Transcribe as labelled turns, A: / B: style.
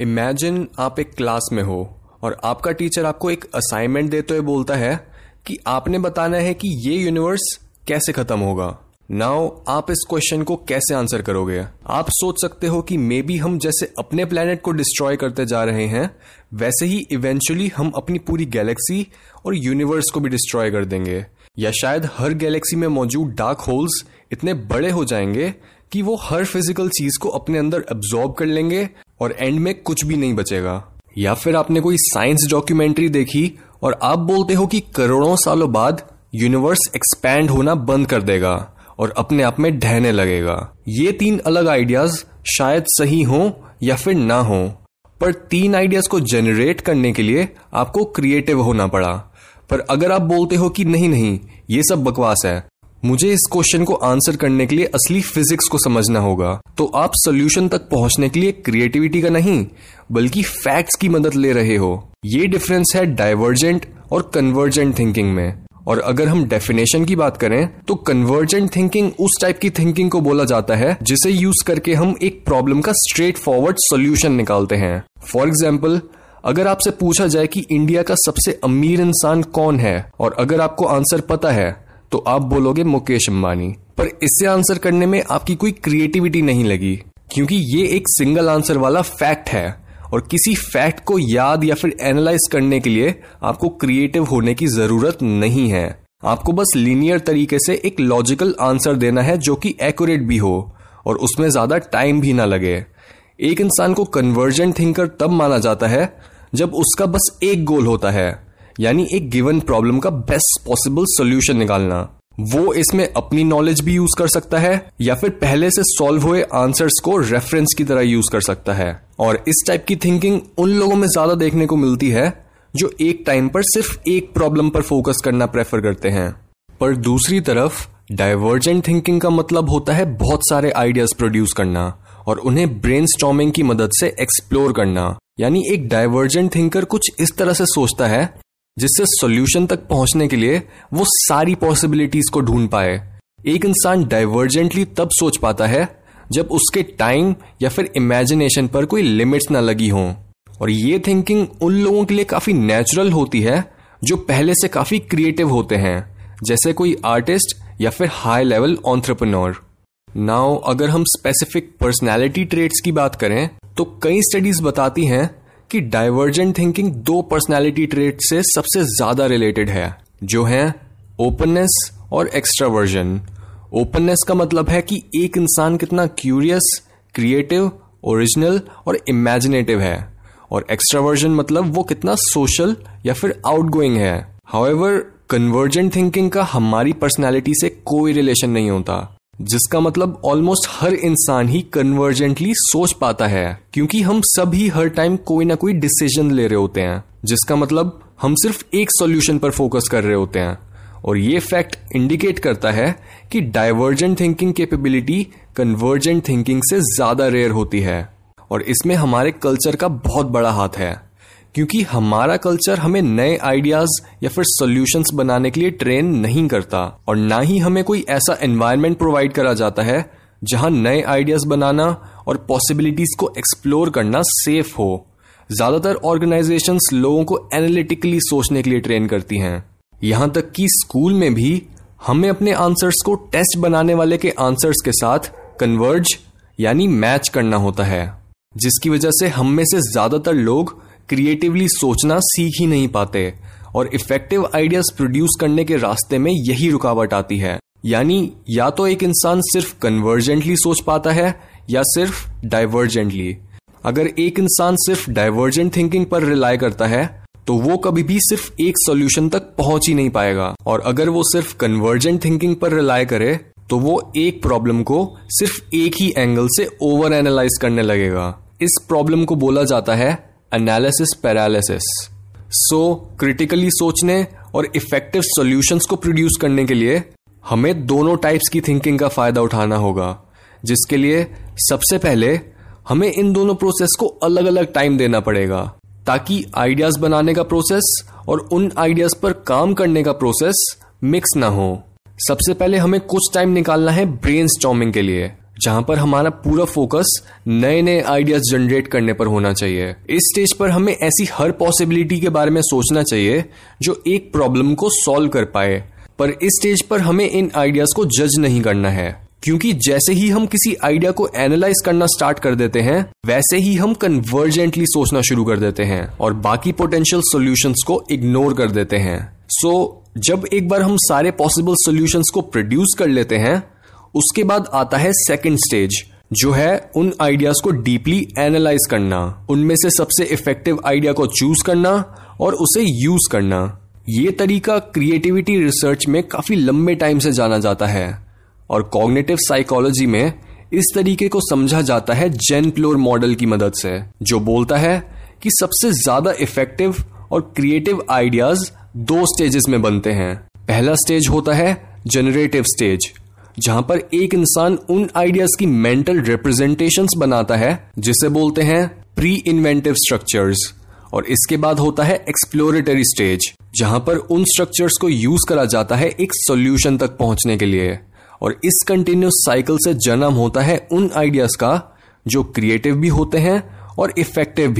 A: Imagine आप एक class में हो और आपका टीचर आपको एक असाइनमेंट देते हुए बोलता है कि आपने बताना है कि ये यूनिवर्स कैसे खत्म होगा। नाउ आप इस क्वेश्चन को कैसे आंसर करोगे? आप सोच सकते हो कि मे बी हम जैसे अपने प्लेनेट को डिस्ट्रॉय करते जा रहे हैं, वैसे ही इवेंचुअली हम अपनी पूरी गैलेक्सी और यूनिवर्स को भी डिस्ट्रॉय कर देंगे। या शायद हर गैलेक्सी में मौजूद डार्क होल्स इतने बड़े हो जाएँगे कि वो हर फ़िज़िकल चीज़ को अपने अंदर एब्जॉर्ब कर लेंगे और एंड में कुछ भी नहीं बचेगा। या फिर आपने कोई साइंस डॉक्यूमेंट्री देखी और आप बोलते हो कि करोड़ों सालों बाद यूनिवर्स एक्सपैंड होना बंद कर देगा और अपने आप में ढहने लगेगा। ये तीन अलग आइडियाज़ शायद सही हो या फिर ना हो, पर तीन आइडियाज़ को जनरेट करने के लिए आपको क्रिएटिव होना पड़ा। पर अगर आप बोलते हो कि नहीं नहीं, ये सब बकवास है। मुझे इस क्वेश्चन को आंसर करने के लिए असली फिजिक्स को समझना होगा। तो आप सोल्यूशन तक पहुँचने के लिए क्रिएटिविटी का नहीं, बल्कि फैक्ट्स की मदद ले रहे हो। ये डिफरेंस है डाइवर्जेंट और कन्वर्जेंट थिंकिंग में। और अगर हम डेफिनेशन की बात करें तो कन्वर्जेंट थिंकिंग उस टाइप की थिंकिंग को बोला जाता है, जिसे यूज़ करके हम एक प्रॉब्लम का स्ट्रेट फॉरवर्ड सोल्यूशन निकालते हैं। फॉर एग्ज़ाम्पल अगर आपसे पूछा जाए कि इंडिया का सबसे अमीर इंसान कौन है, और अगर आपको आंसर पता है तो आप बोलोगे, मुकेश अंबानी, पर इससे आंसर करने में आपकी कोई क्रिएटिविटी नहीं लगी, क्योंकि ये एक सिंगल आंसर वाला फैक्ट है और किसी फैक्ट को याद या फिर एनालाइज करने के लिए आपको क्रिएटिव होने की ज़रूरत नहीं है। आपको बस लीनियर तरीके से एक लॉजिकल आंसर देना है जो कि एक्यूरेट भी हो और उसमें ज़्यादा टाइम भी ना लगे। एक इंसान को कन्वर्जेंट थिंकर तब माना जाता है जब उसका बस एक गोल होता है। यानी एक गिवन प्रॉब्लम का बेस्ट पॉसिबल सोल्यूशन निकालना। वो इसमें अपनी नॉलेज भी यूज़ कर सकता है, या फिर पहले से सॉल्व हुए आंसर्स को रेफरेंस की तरह यूज़ कर सकता है। और इस टाइप की थिंकिंग उन लोगों में ज़्यादा देखने को मिलती है, जो एक टाइम पर सिर्फ़ एक प्रॉब्लम पर फोकस करना प्रेफर करते हैं। पर दूसरी तरफ़, डाइवर्जेंट थिंकिंग का मतलब होता है बहुत सारे आइडियाज़ प्रोड्यूस करना, और उन्हें ब्रेन की मदद से एक्सप्लोर करना। यानी एक डाइवर्जेंट थिंकर कुछ इस तरह से सोचता है जिससे सॉल्यूशन तक पहुँचने के लिए वो सारी पॉसिबिलिटीज को ढूंढ पाए। एक इंसान डाइवर्जेंटली तब सोच पाता है जब उसके टाइम या फिर इमेजिनेशन पर कोई लिमिट्स ना लगी हों। और ये थिंकिंग उन लोगों के लिए काफ़ी नेचुरल होती है जो पहले से काफ़ी क्रिएटिव होते हैं, जैसे कोई आर्टिस्ट या फिर हाई लेवल ऑन्ट्रप्रनोर नाउ अगर हम स्पेसिफिक पर्सनैलिटी ट्रेड्स की बात करें तो कई स्टडीज़ बताती हैं कि डाइवर्जेंट थिंकिंग दो पर्सनैलिटी ट्रेट से सबसे ज़्यादा रिलेटेड है, जो है ओपननेस और एक्स्ट्रावर्जन ओपननेस का मतलब है कि एक इंसान कितना क्यूरियस क्रिएटिव ओरिजिनल और इमेजिनेटिव है, और एक्स्ट्रावर्जन मतलब वो कितना सोशल या फिर आउटगोइंग है। हाउएवर कन्वर्जेंट थिंकिंग का हमारी पर्सनैलिटी से कोई रिलेशन नहीं होता। जिसका मतलब ऑलमोस्ट हर इंसान ही कन्वर्जेंटली सोच पाता है, क्योंकि हम सभी हर टाइम कोई ना कोई डिसीज़न ले रहे होते हैं, जिसका मतलब हम सिर्फ़ एक सॉल्यूशन पर फोकस कर रहे होते हैं। और ये फैक्ट इंडिकेट करता है कि divergent thinking capability convergent thinking से ज़्यादा रेयर होती है। और इसमें हमारे कल्चर का बहुत बड़ा हाथ है। क्योंकि हमारा कल्चर हमें नए आइडियाज़ या फिर सॉल्यूशंस बनाने के लिए ट्रेन नहीं करता और ना ही हमें कोई ऐसा एनवायरनमेंट प्रोवाइड करा जाता है जहाँ नए आइडियाज़ बनाना और पॉसिबिलिटीज को एक्सप्लोर करना सेफ़ हो। ज़्यादातर ऑर्गेनाइजेशंस लोगों को एनालिटिकली सोचने के लिए ट्रेन करती हैं। यहाँ तक कि स्कूल में भी हमें अपने आंसर्स को टेस्ट बनाने वाले के आंसर्स के साथ कन्वर्ज यानी मैच करना होता है, जिसकी वजह से हम में से ज़्यादातर लोग क्रिएटिवली सोचना सीख ही नहीं पाते और इफ़ेक्टिव आइडियाज़ प्रोड्यूस करने के रास्ते में यही रुकावट आती है। यानी, या तो एक इंसान सिर्फ़ कन्वर्जेंटली सोच पाता है, या सिर्फ़ डाइवर्जेंटली अगर एक इंसान सिर्फ़ डाइवर्जेंट थिंकिंग पर रिलाय करता है तो वो कभी भी सिर्फ़ एक सॉल्यूशन तक पहुँच ही नहीं पाएगा। और अगर वो सिर्फ़ कन्वर्जेंट थिंकिंग पर रिलाय करे तो वो एक प्रॉब्लम को सिर्फ़ एक ही एंगल से ओवर एनालाइज करने लगेगा। इस प्रॉब्लम को बोला जाता है एनालिसिस पैरालिसिस सो क्रिटिकली सोचने और इफ़ेक्टिव सॉल्यूशंस को प्रोड्यूस करने के लिए हमें दोनों टाइप्स की थिंकिंग का फ़ायदा उठाना होगा, जिसके लिए सबसे पहले हमें इन दोनों प्रोसेस को अलग अलग टाइम देना पड़ेगा, ताकि आइडियाज़ बनाने का प्रोसेस और उन आइडियाज़ पर काम करने का प्रोसेस मिक्स ना हो। सबसे पहले हमें कुछ टाइम निकालना है ब्रेन के लिए। जहाँ पर हमारा पूरा फोकस नए नए आइडियाज़ जनरेट करने पर होना चाहिए। इस स्टेज पर हमें ऐसी हर पॉसिबिलिटी के बारे में सोचना चाहिए जो एक प्रॉब्लम को सॉल्व कर पाए। पर इस स्टेज पर हमें इन आइडियाज़ को जज नहीं करना है क्योंकि जैसे ही हम किसी आइडिया को एनालाइज करना स्टार्ट कर देते हैं वैसे ही हम कन्वर्जेंटली सोचना शुरू कर देते हैं और बाकी पोटेंशियल सॉल्यूशंस को इग्नोर कर देते हैं। सो so, जब एक बार हम सारे पॉसिबल सॉल्यूशंस को प्रोड्यूस कर लेते हैं उसके बाद आता है सेकेंड स्टेज जो है उन आइडियाज़ को डीपली एनालाइज करना, उनमें से सबसे इफ़ेक्टिव आइडिया को चूज़ करना और उसे यूज़ करना। ये तरीका क्रिएटिविटी रिसर्च में काफ़ी लंबे टाइम से जाना जाता है और कॉग्निटिव साइकोलॉजी में इस तरीके को समझा जाता है जेन प्लोर मॉडल की मदद से, जो बोलता है कि सबसे ज़्यादा इफ़ेक्टिव और क्रिएटिव आइडियाज़ दो स्टेजेस में बनते हैं। पहला स्टेज होता है जनरेटिव स्टेज जहाँ पर एक इंसान उन आइडियाज़ की मेंटल रिप्रेजेंटेशंस बनाता है, जिसे बोलते हैं प्री इन्वेंटिव स्ट्रक्चर्स और इसके बाद होता है एक्सप्लोरेटरी स्टेज जहाँ पर उन स्ट्रक्चर्स को यूज़ करा जाता है एक सॉल्यूशन तक पहुँचने के लिए, और इस कंटिन्यूस साइकिल से जन्म होता है उन आइडियाज़ का, जो क्रिएटिव भी होते हैं और इफ़ेक्टिव भी।